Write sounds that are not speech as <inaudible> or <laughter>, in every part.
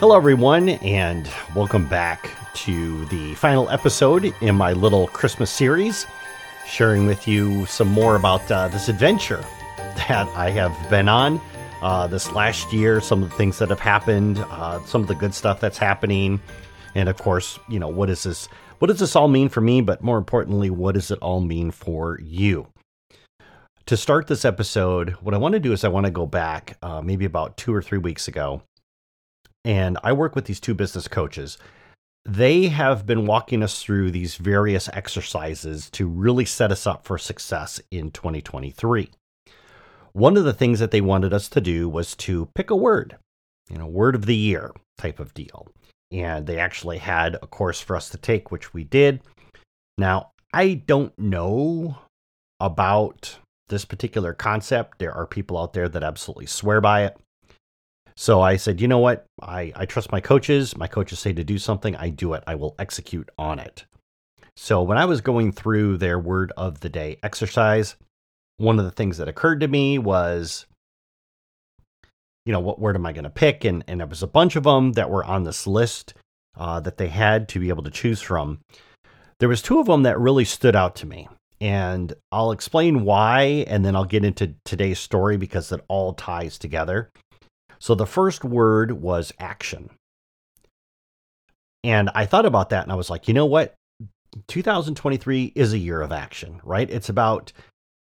Hello, everyone, and welcome back to the final episode in my little Christmas series, sharing with you some more about uh, this adventure <laughs> that I have been on uh, this last year, some of the things that have happened, uh, some of the good stuff that's happening, and of course, you know, what is this? What does this all mean for me? But more importantly, what does it all mean for you? To start this episode, what I want to do is I want to go back uh, maybe about two or three weeks ago and I work with these two business coaches. They have been walking us through these various exercises to really set us up for success in 2023. One of the things that they wanted us to do was to pick a word, you know, word of the year type of deal. And they actually had a course for us to take, which we did. Now, I don't know about this particular concept. There are people out there that absolutely swear by it. So I said, you know what? I, I trust my coaches. My coaches say to do something, I do it. I will execute on it. So when I was going through their word of the day exercise, one of the things that occurred to me was, you know, what word am I going to pick? And, and there was a bunch of them that were on this list uh, that they had to be able to choose from. There was two of them that really stood out to me. And I'll explain why, and then I'll get into today's story because it all ties together. So the first word was action. And I thought about that and I was like, you know what? 2023 is a year of action, right? It's about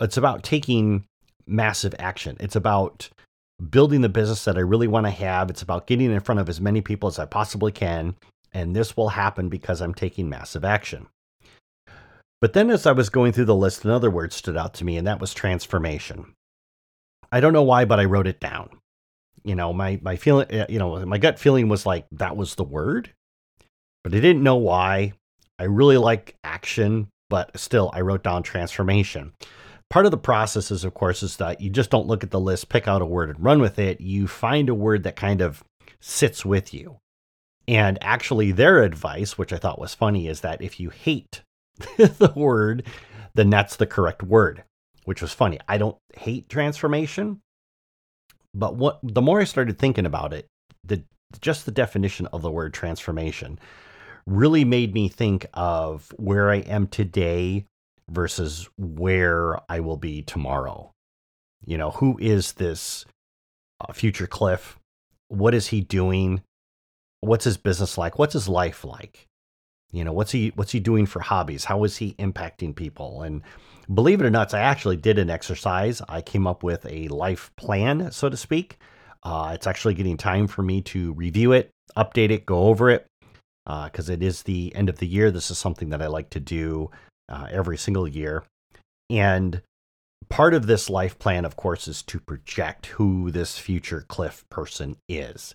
it's about taking massive action. It's about building the business that I really want to have. It's about getting in front of as many people as I possibly can, and this will happen because I'm taking massive action. But then as I was going through the list, another word stood out to me and that was transformation. I don't know why, but I wrote it down you know, my my feeling, uh, you know, my gut feeling was like that was the word, but I didn't know why. I really like action, but still, I wrote down transformation. Part of the process is, of course, is that you just don't look at the list, pick out a word, and run with it. You find a word that kind of sits with you. And actually, their advice, which I thought was funny, is that if you hate <laughs> the word, then that's the correct word, which was funny. I don't hate transformation, but what the more I started thinking about it, the just the definition of the word transformation really made me think of where I am today versus where I will be tomorrow. You know, who is this uh, future Cliff? What is he doing? What's his business like? What's his life like? You know, what's he what's he doing for hobbies? How is he impacting people? And believe it or not, I actually did an exercise. I came up with a life plan, so to speak. Uh, it's actually getting time for me to review it, update it, go over it, because uh, it is the end of the year. This is something that I like to do uh, every single year. And part of this life plan, of course, is to project who this future Cliff person is.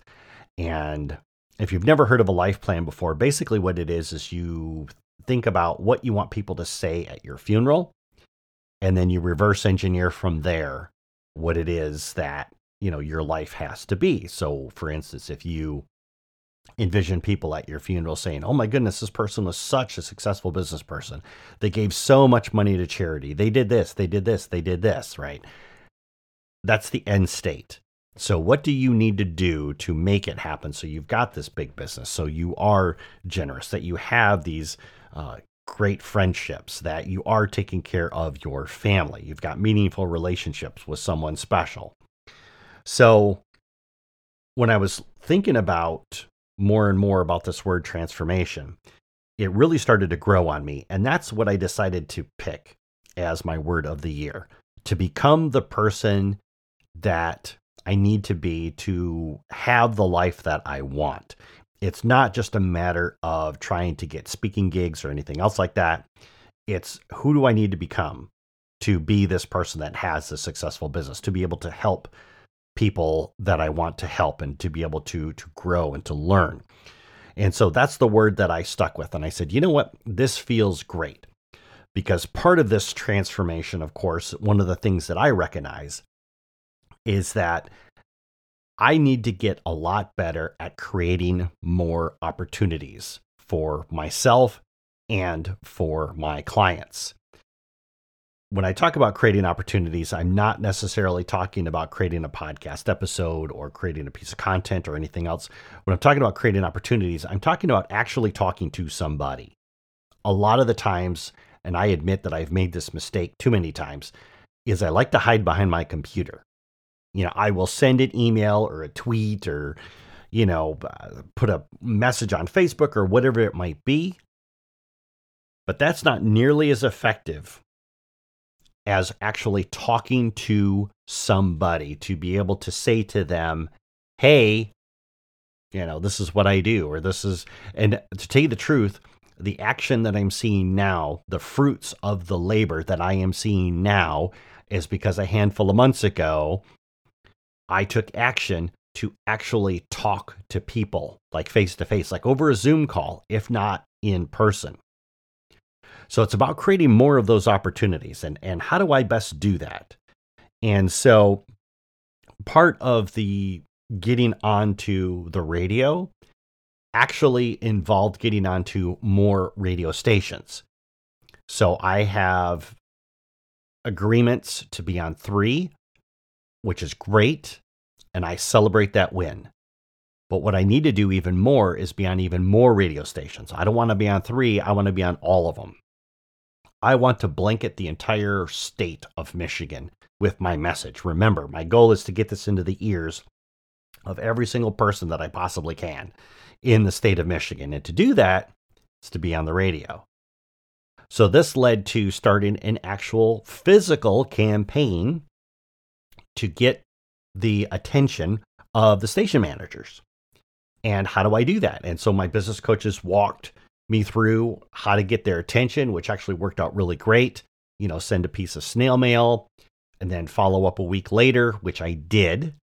And if you've never heard of a life plan before, basically what it is is you think about what you want people to say at your funeral and then you reverse engineer from there what it is that you know your life has to be. So for instance if you envision people at your funeral saying oh my goodness this person was such a successful business person they gave so much money to charity. They did this they did this they did this right? That's the end state so what do you need to do to make it happen so you've got this big business so you are generous that you have these uh, great friendships, that you are taking care of your family. You've got meaningful relationships with someone special. So, when I was thinking about more and more about this word transformation, it really started to grow on me. And that's what I decided to pick as my word of the year to become the person that I need to be to have the life that I want it's not just a matter of trying to get speaking gigs or anything else like that. It's who do I need to become to be this person that has a successful business, to be able to help people that I want to help and to be able to to grow and to learn. And so that's the word that I stuck with and I said, "You know what? This feels great." Because part of this transformation, of course, one of the things that I recognize is that I need to get a lot better at creating more opportunities for myself and for my clients. when I talk about creating opportunities, I'm not necessarily talking about creating a podcast episode or creating a piece of content or anything else. When I'm talking about creating opportunities, I'm talking about actually talking to somebody. A lot of the times, and I admit that I've made this mistake too many times, is I like to hide behind my computer. You know, I will send an email or a tweet or, you know, put a message on Facebook or whatever it might be. But that's not nearly as effective as actually talking to somebody to be able to say to them, hey, you know, this is what I do, or this is, and to tell you the truth, the action that I'm seeing now, the fruits of the labor that I am seeing now, is because a handful of months ago, I took action to actually talk to people like face to face, like over a Zoom call, if not in person. So it's about creating more of those opportunities and, and how do I best do that? And so part of the getting onto the radio actually involved getting onto more radio stations. So I have agreements to be on three, which is great. And I celebrate that win. But what I need to do even more is be on even more radio stations. I don't want to be on three, I want to be on all of them. I want to blanket the entire state of Michigan with my message. Remember, my goal is to get this into the ears of every single person that I possibly can in the state of Michigan. And to do that is to be on the radio. So this led to starting an actual physical campaign to get the attention of the station managers. And how do I do that? And so my business coaches walked me through how to get their attention, which actually worked out really great. You know, send a piece of snail mail and then follow up a week later, which I did.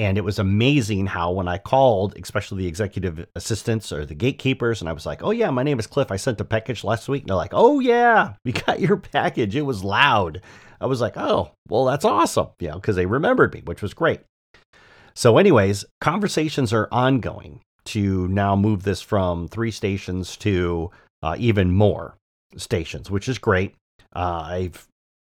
And it was amazing how, when I called, especially the executive assistants or the gatekeepers, and I was like, Oh, yeah, my name is Cliff. I sent a package last week. And they're like, Oh, yeah, <laughs> we got your package. It was loud. I was like, Oh, well, that's awesome. You know, because they remembered me, which was great. So, anyways, conversations are ongoing to now move this from three stations to uh, even more stations, which is great. Uh, I've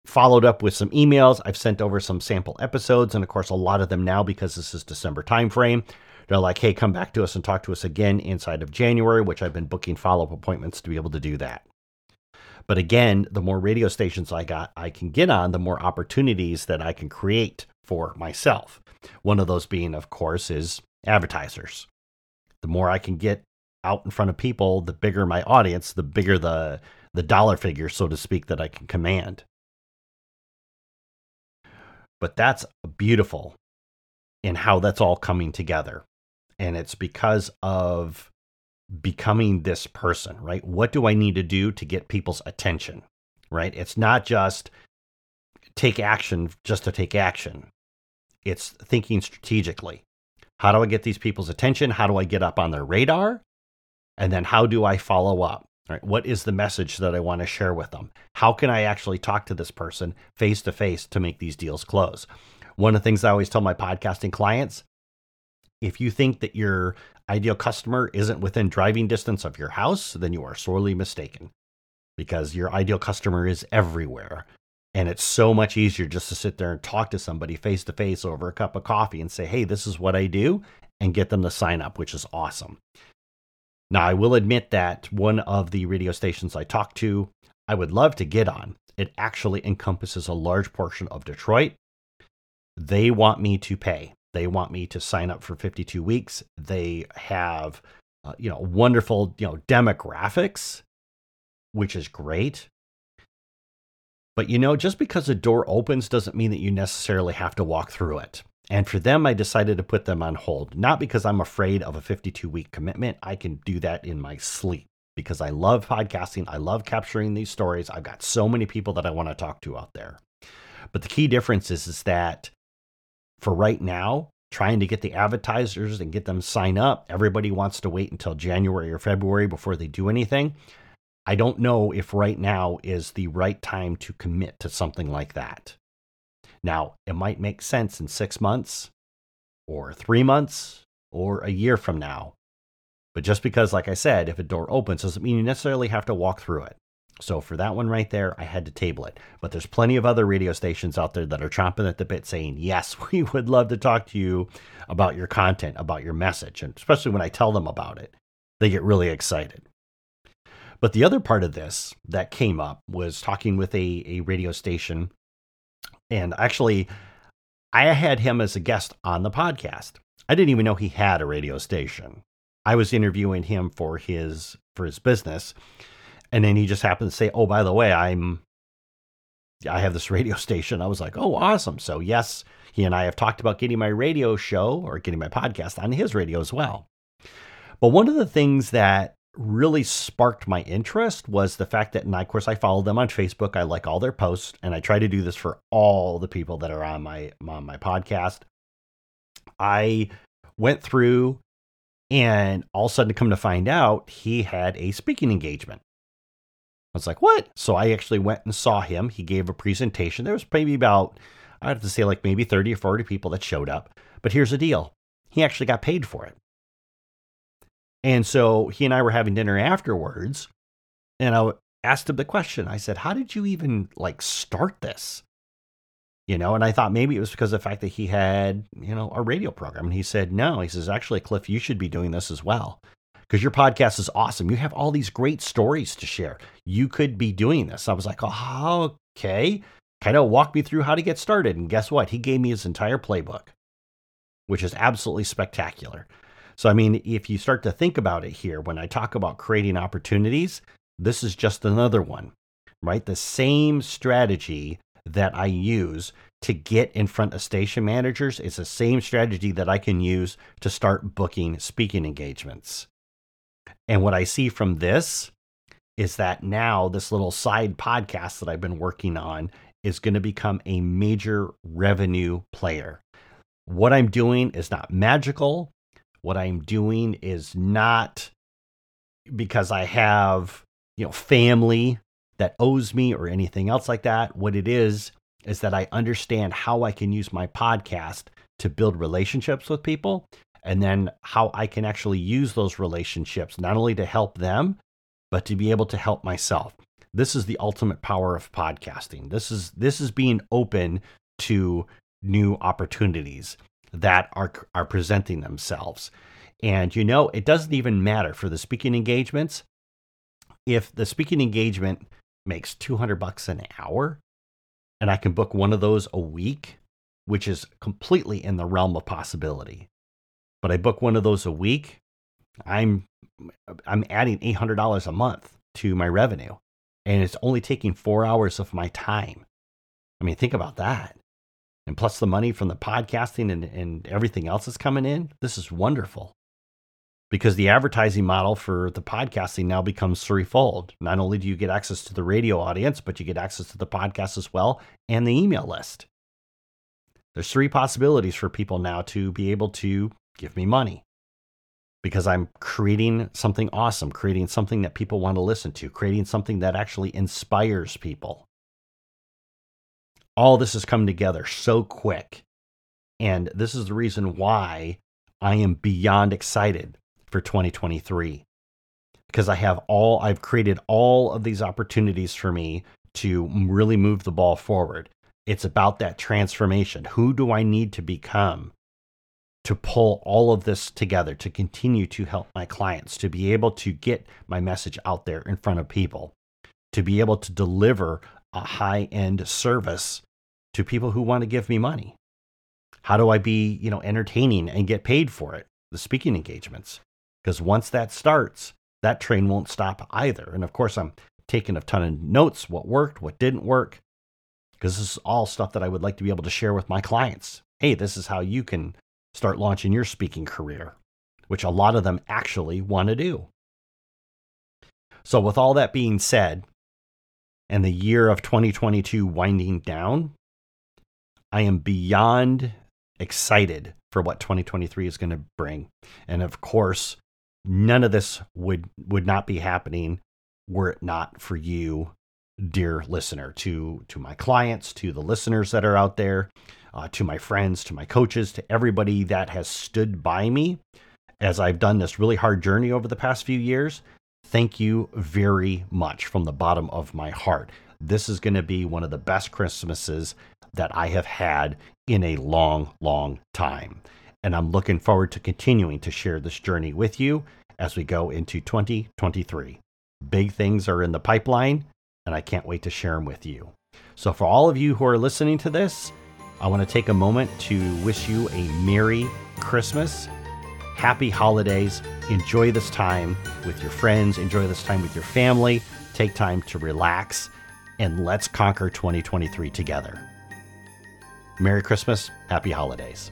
followed up with some emails. I've sent over some sample episodes, and of course, a lot of them now because this is December timeframe. They're like, "Hey, come back to us and talk to us again inside of January," which I've been booking follow-up appointments to be able to do that. But again, the more radio stations I got, I can get on, the more opportunities that I can create for myself. One of those being, of course, is advertisers the more I can get out in front of people, the bigger my audience, the bigger the the dollar figure, so to speak, that I can command. But that's beautiful in how that's all coming together. And it's because of becoming this person, right? What do I need to do to get people's attention, right? It's not just take action just to take action, it's thinking strategically. How do I get these people's attention? How do I get up on their radar? And then how do I follow up? Right? What is the message that I want to share with them? How can I actually talk to this person face to face to make these deals close? One of the things I always tell my podcasting clients if you think that your ideal customer isn't within driving distance of your house, then you are sorely mistaken because your ideal customer is everywhere. And it's so much easier just to sit there and talk to somebody face to face over a cup of coffee and say, hey, this is what I do, and get them to sign up, which is awesome. Now, I will admit that one of the radio stations I talked to, I would love to get on. It actually encompasses a large portion of Detroit. They want me to pay. They want me to sign up for 52 weeks. They have, uh, you know, wonderful, you know, demographics, which is great. But you know, just because a door opens doesn't mean that you necessarily have to walk through it. And for them, I decided to put them on hold, not because I'm afraid of a 52 week commitment. I can do that in my sleep because I love podcasting. I love capturing these stories. I've got so many people that I want to talk to out there. But the key difference is, is that for right now, trying to get the advertisers and get them sign up, everybody wants to wait until January or February before they do anything. I don't know if right now is the right time to commit to something like that. Now, it might make sense in six months or three months or a year from now. But just because, like I said, if a door opens doesn't mean you necessarily have to walk through it. So for that one right there, I had to table it. But there's plenty of other radio stations out there that are chomping at the bit saying, yes, <laughs> we would love to talk to you about your content, about your message. And especially when I tell them about it, they get really excited. But the other part of this that came up was talking with a, a radio station. And actually, I had him as a guest on the podcast. I didn't even know he had a radio station. I was interviewing him for his for his business and then he just happened to say, "Oh, by the way, I'm I have this <laughs> radio station." I was like, "Oh, awesome!" So yes, he and I have talked about getting my radio show or getting my podcast on his radio as well. But one of the things that really sparked my interest was the fact that, and of course, I follow them on Facebook. I like all their posts, and I try to do this for all the people that are on my on my podcast. I went through, and all of a sudden, to come to find out, he had a speaking engagement. I was like, what? So I actually went and saw him. He gave a presentation. There was maybe about, I have to say, like maybe 30 or 40 people that showed up. But here's the deal he actually got paid for it. And so he and I were having dinner afterwards. And I asked him the question I said, how did you even like start this? You know, and I thought maybe it was because of the fact that he had, you know, a radio program. And he said, no. He says, actually, Cliff, you should be doing this as well because your podcast is awesome. You have all these great stories to share. You could be doing this. I was like, oh, okay. Kind of walk me through how to get started. And guess what? He gave me his entire playbook, which is absolutely spectacular. So, I mean, if you start to think about it here, when I talk about creating opportunities, this is just another one, right? The same strategy that I use to get in front of station managers is the same strategy that I can use to start booking speaking engagements. And what I see from this is that now this little side podcast that I've been working on is going to become a major revenue player. What I'm doing is not magical. What I'm doing is not because I have, you know, family that owes me or anything else like that. What it is is that I understand how I can use my podcast to build relationships with people and then how I can actually use those relationships, not only to help them, but to be able to help myself. This is the ultimate power of podcasting. This is this is being open to new opportunities that are are presenting themselves. And you know, it doesn't even matter for the speaking engagements if the speaking engagement makes 200 bucks an hour and I can book one of those a week, which is completely in the realm of possibility but I book one of those a week, I'm I'm adding eight hundred dollars a month to my revenue, and it's only taking four hours of my time. I mean, think about that. And plus the money from the podcasting and, and everything else that's coming in, this is wonderful. Because the advertising model for the podcasting now becomes threefold. Not only do you get access to the radio audience, but you get access to the podcast as well and the email list. There's three possibilities for people now to be able to give me money because I'm creating something awesome, creating something that people want to listen to, creating something that actually inspires people. All this has come together so quick. And this is the reason why I am beyond excited for 2023 because I have all, I've created all of these opportunities for me to really move the ball forward. It's about that transformation. Who do I need to become to pull all of this together to continue to help my clients, to be able to get my message out there in front of people, to be able to deliver a high end service to people who want to give me money. How do I be, you know, entertaining and get paid for it? The speaking engagements. Because once that starts, that train won't stop either. And of course, I'm taking a ton of notes what worked, what didn't work, because this is all stuff that I would like to be able to share with my clients. Hey, this is how you can start launching your speaking career, which a lot of them actually want to do. So, with all that being said, and the year of 2022 winding down, I am beyond excited for what 2023 is going to bring. And of course, none of this would would not be happening were it not for you, dear listener, to to my clients, to the listeners that are out there, uh, to my friends, to my coaches, to everybody that has stood by me as I've done this really hard journey over the past few years. thank you very much from the bottom of my heart. This is going to be one of the best Christmases that I have had in a long, long time. And I'm looking forward to continuing to share this journey with you as we go into 2023. Big things are in the pipeline, and I can't wait to share them with you. So, for all of you who are listening to this, I want to take a moment to wish you a Merry Christmas, Happy Holidays. Enjoy this time with your friends, enjoy this time with your family. Take time to relax, and let's conquer 2023 together. Merry Christmas, Happy Holidays.